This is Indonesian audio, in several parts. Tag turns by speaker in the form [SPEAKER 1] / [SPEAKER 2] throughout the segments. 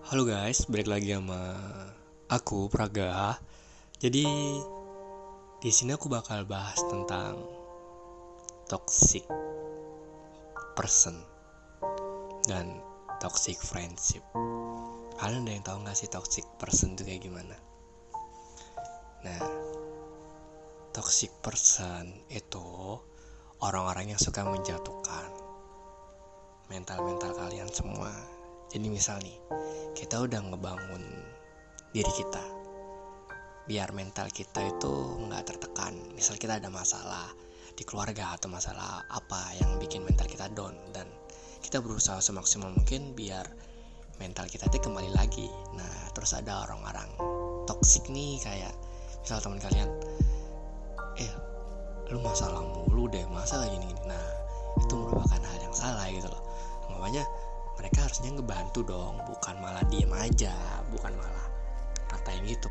[SPEAKER 1] Halo guys, balik lagi sama aku Praga. Jadi di sini aku bakal bahas tentang toxic person dan toxic friendship. Kalian ada yang tahu nggak sih toxic person itu kayak gimana? Nah, toxic person itu orang-orang yang suka menjatuhkan mental-mental kalian semua. Jadi misal nih, kita udah ngebangun diri kita biar mental kita itu nggak tertekan. Misal kita ada masalah di keluarga atau masalah apa yang bikin mental kita down dan kita berusaha semaksimal mungkin biar mental kita itu kembali lagi. Nah, terus ada orang-orang toksik nih kayak misal teman kalian, eh lu masalah mulu deh masa gini gini. Nah, itu merupakan hal yang salah gitu loh. Makanya mereka harusnya ngebantu dong bukan malah diem aja bukan malah katain gitu.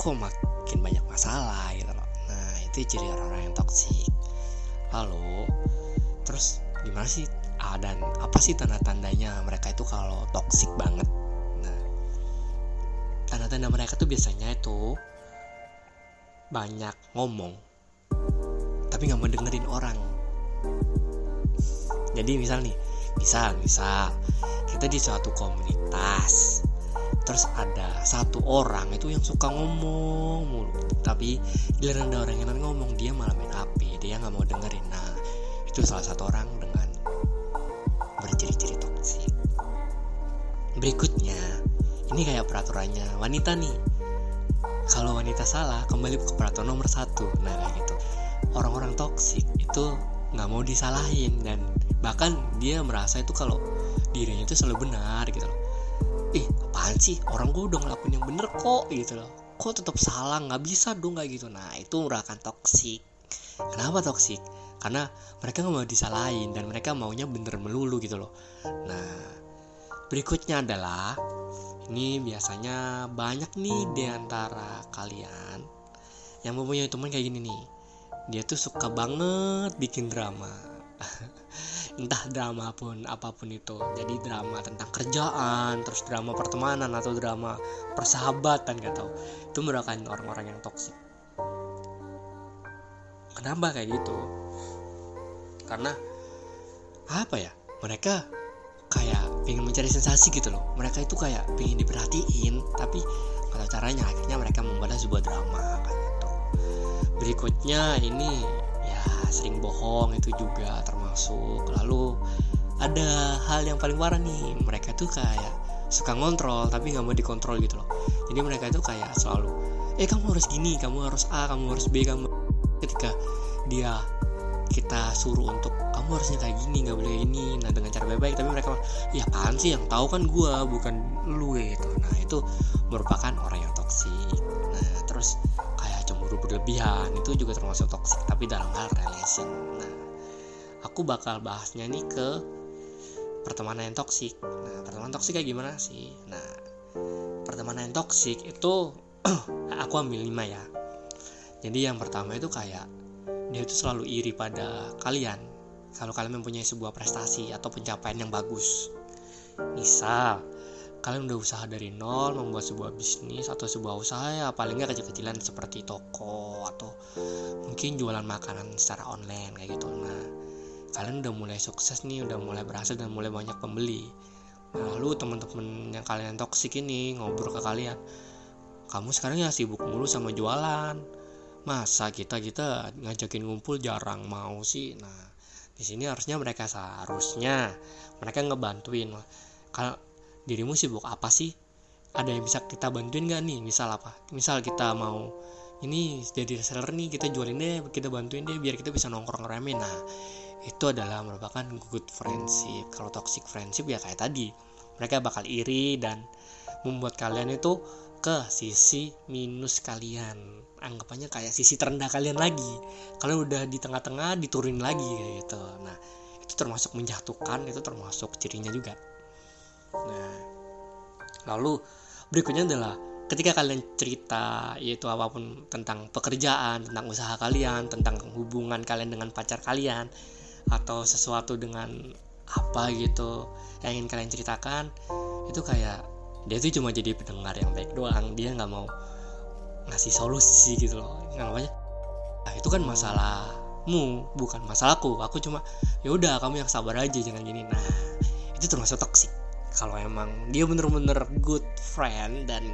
[SPEAKER 1] Kok makin banyak masalah gitu loh. Nah itu ciri orang-orang yang toksik lalu terus gimana sih ah, dan apa sih tanda-tandanya mereka itu kalau toksik banget? Nah tanda-tanda mereka tuh biasanya itu banyak ngomong tapi nggak mau dengerin orang. Jadi misal nih misal misal kita di suatu komunitas. Terus ada satu orang itu yang suka ngomong tapi giliran ada orang yang ngomong dia malah main HP dia nggak mau dengerin. Nah itu salah satu orang dengan berciri-ciri toksik. Berikutnya ini kayak peraturannya. Wanita nih. Kalau wanita salah kembali ke peraturan nomor satu. Nah kayak gitu. Orang-orang toksik itu nggak mau disalahin dan bahkan dia merasa itu kalau dirinya itu selalu benar gitu loh. Ih apaan sih? Orang gue udah ngelakuin yang bener kok gitu loh. Kok tetap salah? Nggak bisa dong kayak gitu. Nah itu merupakan toksik kenapa toksik karena mereka nggak mau disalahin dan mereka maunya bener melulu gitu loh. Nah berikutnya adalah ini biasanya banyak nih di antara kalian yang mempunyai teman kayak gini nih. Dia tuh suka banget bikin drama entah drama pun apa pun itu. Jadi drama tentang kerjaan terus drama pertemanan atau drama persahabatan gak tau itu merupakan orang-orang yang toksik kenapa kayak gitu? Karena apa ya? Mereka kayak pengen mencari sensasi gitu loh. Mereka itu kayak pengen diperhatiin tapi kalau caranya. Akhirnya mereka membuat sebuah drama kayak gitu. Berikutnya ini ya sering bohong itu juga termasuk lalu ada hal yang paling parah nih. Mereka tuh kayak suka ngontrol tapi nggak mau dikontrol gitu loh. Jadi mereka itu kayak selalu eh kamu harus gini kamu harus A kamu harus B kamu ketika dia kita suruh untuk kamu harusnya kayak gini nggak boleh ini nah dengan cara baik-baik. Tapi mereka ya apaan sih? Yang tahu kan gue bukan lu gitu. Nah itu merupakan orang yang toksik nah terus kayak cemburu berlebihan itu juga termasuk toksik tapi dalam hal relation. Nah aku bakal bahasnya nih ke pertemanan yang toksik nah pertemanan toksik kayak gimana sih? Nah pertemanan yang toksik itu aku ambil lima ya. Jadi yang pertama itu kayak dia itu selalu iri pada kalian. Kalau kalian mempunyai sebuah prestasi atau pencapaian yang bagus. Misal kalian udah usaha dari nol membuat sebuah bisnis atau sebuah usaha ya paling nggak kecil-kecilan seperti toko atau mungkin jualan makanan secara online kayak gitu. Nah kalian udah mulai sukses nih udah mulai berhasil dan mulai banyak pembeli. Lalu teman-teman yang kalian toksik ini ngobrol ke kalian kamu sekarang ya sibuk mulu sama jualan. Masa kita kita ngajakin ngumpul jarang mau sih? Nah di sini harusnya mereka seharusnya mereka ngebantuin. Kalau dirimu sibuk apa sih? Ada yang bisa kita bantuin gak nih? Misal apa? Misal kita mau ini jadi reseller nih kita jualin deh kita bantuin deh biar kita bisa nongkrong rame. Nah itu adalah merupakan good friendship. Kalau toxic friendship ya kayak tadi mereka bakal iri dan membuat kalian itu ke sisi minus kalian. Anggapannya kayak sisi terendah kalian lagi. Kalian udah di tengah-tengah diturunin lagi kayak gitu. Nah itu termasuk menjatuhkan itu termasuk cirinya juga. Nah lalu berikutnya adalah ketika kalian cerita yaitu apa pun tentang pekerjaan tentang usaha kalian tentang hubungan kalian dengan pacar kalian atau sesuatu dengan apa gitu yang ingin kalian ceritakan itu kayak dia tuh cuma jadi pendengar yang baik doang. Dia nggak mau ngasih solusi gitu loh. Nggak namanya nah, itu kan masalahmu bukan masalahku. Aku cuma ya udah kamu yang sabar aja jangan gini. Nah itu termasuk toksik kalau emang dia bener-bener good friend dan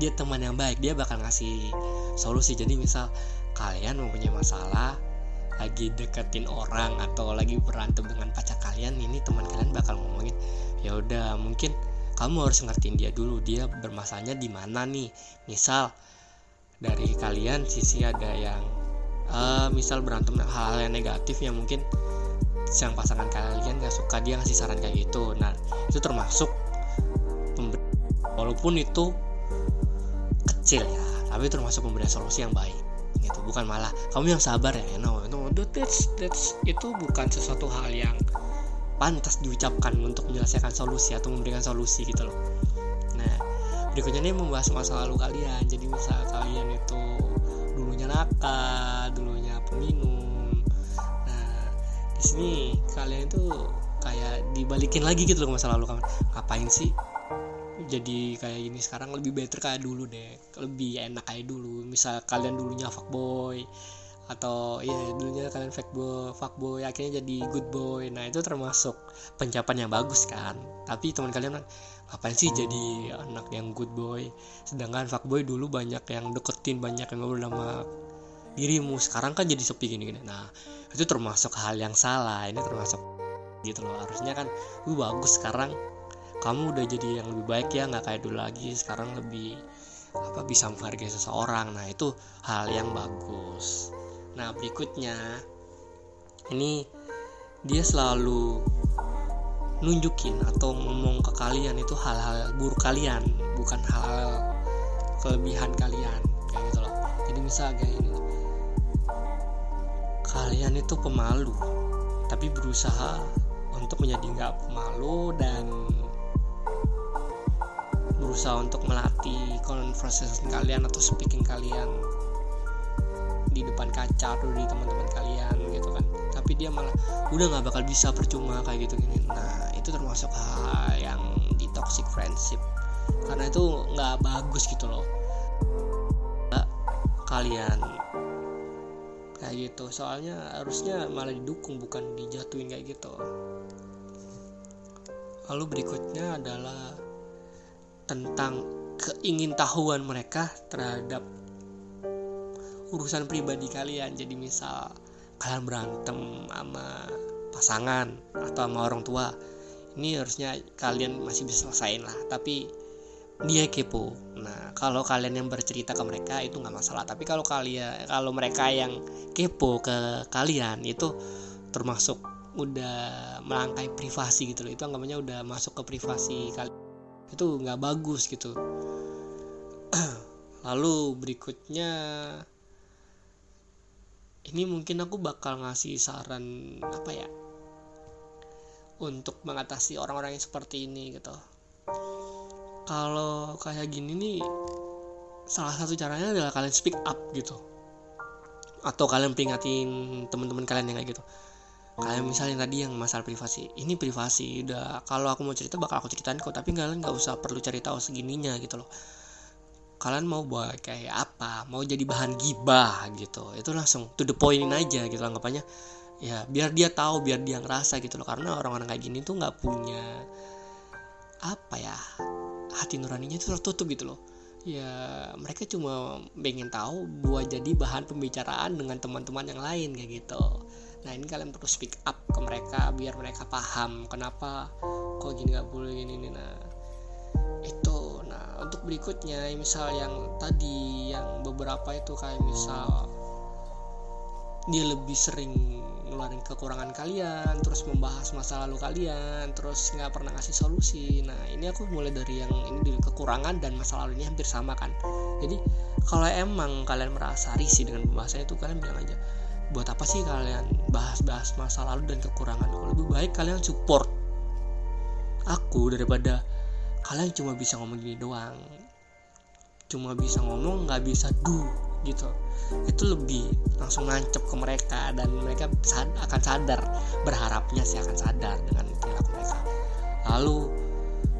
[SPEAKER 1] dia teman yang baik dia bakal ngasih solusi. Jadi misal kalian mempunyai masalah lagi deketin orang atau lagi berantem dengan pacar kalian ini teman kalian bakal ngomongin ya udah mungkin kamu harus ngertiin dia dulu dia bermasalahnya di mana nih? Misal dari kalian sisi ada yang uh, misal berantem hal-hal yang negatif yang mungkin sang pasangan kalian gak suka dia ngasih saran kayak gitu. Nah itu termasuk walaupun itu kecil ya tapi termasuk pemberian solusi yang baik gitu bukan malah. Kamu yang sabar ya no no that's, that's itu bukan sesuatu hal yang pantas diucapkan untuk menyelesaikan solusi atau memberikan solusi gitu loh. Nah berikutnya ini membahas masa lalu kalian. Jadi misal kalian itu dulunya nakal dulunya peminum. Nah di sini kalian itu kayak dibalikin lagi gitu loh masa lalu kamu ngapain sih jadi kayak gini sekarang lebih better kayak dulu deh. Lebih enak kayak dulu. Misal kalian dulunya fuckboy atau iya dulunya kalian fuckboy fuckboy akhirnya jadi good boy. Nah itu termasuk pencapaian yang bagus kan. Tapi teman kalian apa sih jadi anak yang good boy? Sedangkan fuckboy dulu banyak yang deketin banyak yang ngobrol sama dirimu. Sekarang kan jadi sepi gini gini nah itu termasuk hal yang salah. Ini termasuk gitu loh. Harusnya kan uh bagus sekarang kamu udah jadi yang lebih baik ya nggak kayak dulu lagi. Sekarang lebih apa bisa menghargai seseorang. Nah itu hal yang bagus. Nah berikutnya ini dia selalu nunjukin atau ngomong ke kalian itu hal-hal buruk kalian bukan hal kelebihan kalian kayak gitu loh. Jadi misal kayak ini kalian itu pemalu tapi berusaha untuk menjadi nggak pemalu dan berusaha untuk melatih conversation kalian atau speaking kalian di depan kaca atau di teman-teman kalian gitu kan. Tapi dia malah udah nggak bakal bisa percuma kayak gitu gini. Nah itu termasuk hal yang di toxic friendship. Karena itu nggak bagus gitu loh. Kalian kayak gitu. Soalnya harusnya malah didukung bukan dijatuhin kayak gitu. Lalu berikutnya adalah tentang keingintahuan mereka terhadap urusan pribadi kalian. Jadi misal kalian berantem sama pasangan atau sama orang tua ini harusnya kalian masih bisa selesaiin lah. Tapi dia kepo. Nah kalau kalian yang bercerita ke mereka itu nggak masalah. Tapi kalau kalian kalau mereka yang kepo ke kalian itu termasuk udah melangkai privasi gitu loh. Itu anggapannya udah masuk ke privasi kalian itu nggak bagus gitu. Lalu berikutnya ini mungkin aku bakal ngasih saran apa ya untuk mengatasi orang-orang yang seperti ini gitu. Kalau kayak gini nih salah satu caranya adalah kalian speak up gitu. Atau kalian peringatin teman-teman kalian yang kayak gitu kayak misalnya tadi yang masalah privasi. Ini privasi udah kalau aku mau cerita bakal aku ceritain kok tapi kalian nggak usah perlu cari tahu segininya gitu loh. Kalian mau buat kayak apa? Mau jadi bahan gibah gitu. Itu langsung to the point aja gitu anggapannya. Ya biar dia tahu biar dia ngerasa gitu loh. Karena orang-orang kayak gini tuh nggak punya apa ya hati nuraninya tuh tertutup gitu loh. Ya mereka cuma pengen tahu buat jadi bahan pembicaraan dengan teman-teman yang lain kayak gitu nah ini kalian perlu speak up ke mereka biar mereka paham kenapa kok gini nggak boleh gini, gini. Nah itu. Nah untuk berikutnya misal yang tadi yang beberapa itu kayak misal dia lebih sering ngeluarin kekurangan kalian terus membahas masa lalu kalian terus nggak pernah ngasih solusi. Nah ini aku mulai dari yang ini dari kekurangan dan masa lalu ini hampir sama kan. Jadi kalau emang kalian merasa risih dengan pembahasan itu kalian bilang aja buat apa sih kalian bahas-bahas masa lalu dan kekurangan? Lebih baik kalian support aku daripada kalian cuma bisa ngomong gini doang. Cuma bisa ngomong nggak bisa do gitu. Itu lebih langsung nancep ke mereka dan mereka sad akan sadar berharapnya sih akan sadar dengan perilaku mereka. Lalu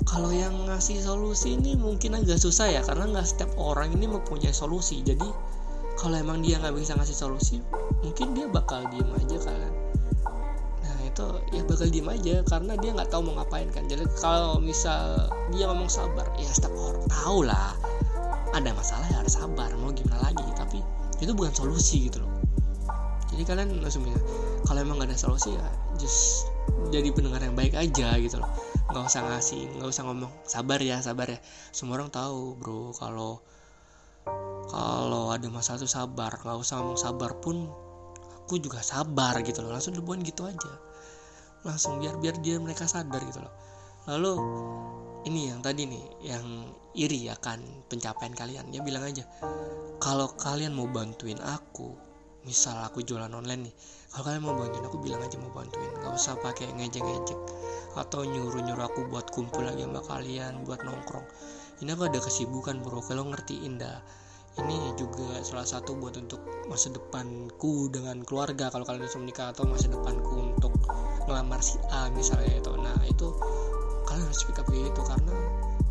[SPEAKER 1] kalau yang ngasih solusi ini mungkin agak susah ya karena nggak setiap orang ini mempunyai solusi. Jadi kalau emang dia nggak bisa ngasih solusi mungkin dia bakal diem aja kan. Nah itu ya bakal diem aja karena dia nggak tahu mau ngapain kan. Jadi kalau misal dia ngomong sabar ya setiap orang tahu lah. Ada masalah ya harus sabar mau gimana lagi? Tapi itu bukan solusi gitu loh. Jadi kalian langsung bilang kalau emang gak ada solusi ya just jadi pendengar yang baik aja gitu loh. Nggak usah ngasih nggak usah ngomong sabar ya sabar ya. Semua orang tahu bro. Kalau kalau ada masalah tuh sabar. Nggak usah ngomong sabar pun aku juga sabar gitu loh langsung dibuat gitu aja. Langsung biar biar dia mereka sadar gitu loh. Lalu ini yang tadi nih yang iri akan pencapaian kalian. Dia bilang aja kalau kalian mau bantuin aku misal aku jualan online nih kalau kalian mau bantuin aku bilang aja mau bantuin. Gak usah pakai ngejek-ngejek atau nyuruh-nyuruh aku buat kumpul lagi sama kalian buat nongkrong. Ini aku ada kesibukan bro. Kalau ngertiin dah ini juga salah satu buat untuk masa depanku dengan keluarga kalau kalian bisa menikah atau masa depanku untuk ngelamar si A misalnya itu. Nah itu kalian harus speak up gitu karena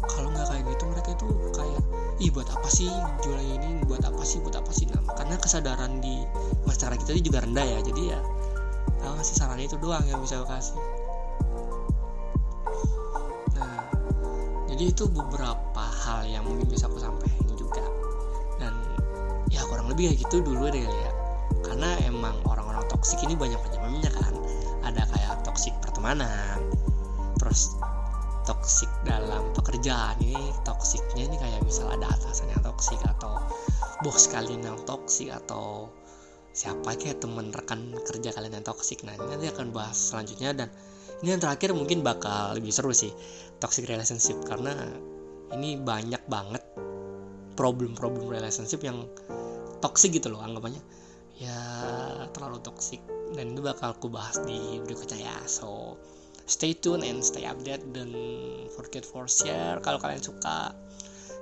[SPEAKER 1] kalau nggak kayak gitu mereka itu kayak ih buat apa sih jualan ini? Buat apa sih? Buat apa sih? Nah karena kesadaran di masyarakat kita juga rendah ya jadi ya aku ngasih saran itu doang yang bisa aku kasih. Nah jadi itu beberapa hal yang mungkin bisa aku sampaikan ya kurang lebih kayak gitu dulu deh ya karena emang orang-orang toksik ini banyak macam-macamnya kan. Ada kayak toksik pertemanan terus toksik dalam pekerjaan ini toksiknya ini kayak misal ada atasan yang toksik atau bos kalian yang toksik atau siapa kayak temen rekan kerja kalian yang toksik. Nah ini nanti akan bahas selanjutnya dan ini yang terakhir mungkin bakal lebih seru sih toxic relationship. Karena ini banyak banget problem-problem relationship yang toxic gitu loh anggapannya. Ya terlalu toxic. Dan itu bakal aku bahas di berikutnya ya. So stay tune and stay update. Dan forget for share kalau kalian suka.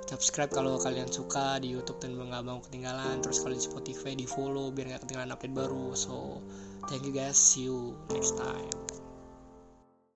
[SPEAKER 1] Subscribe kalau kalian suka di YouTube dan nggak mau ketinggalan. Terus kalau di Spotify di follow biar nggak ketinggalan update baru. So thank you guys. See you next time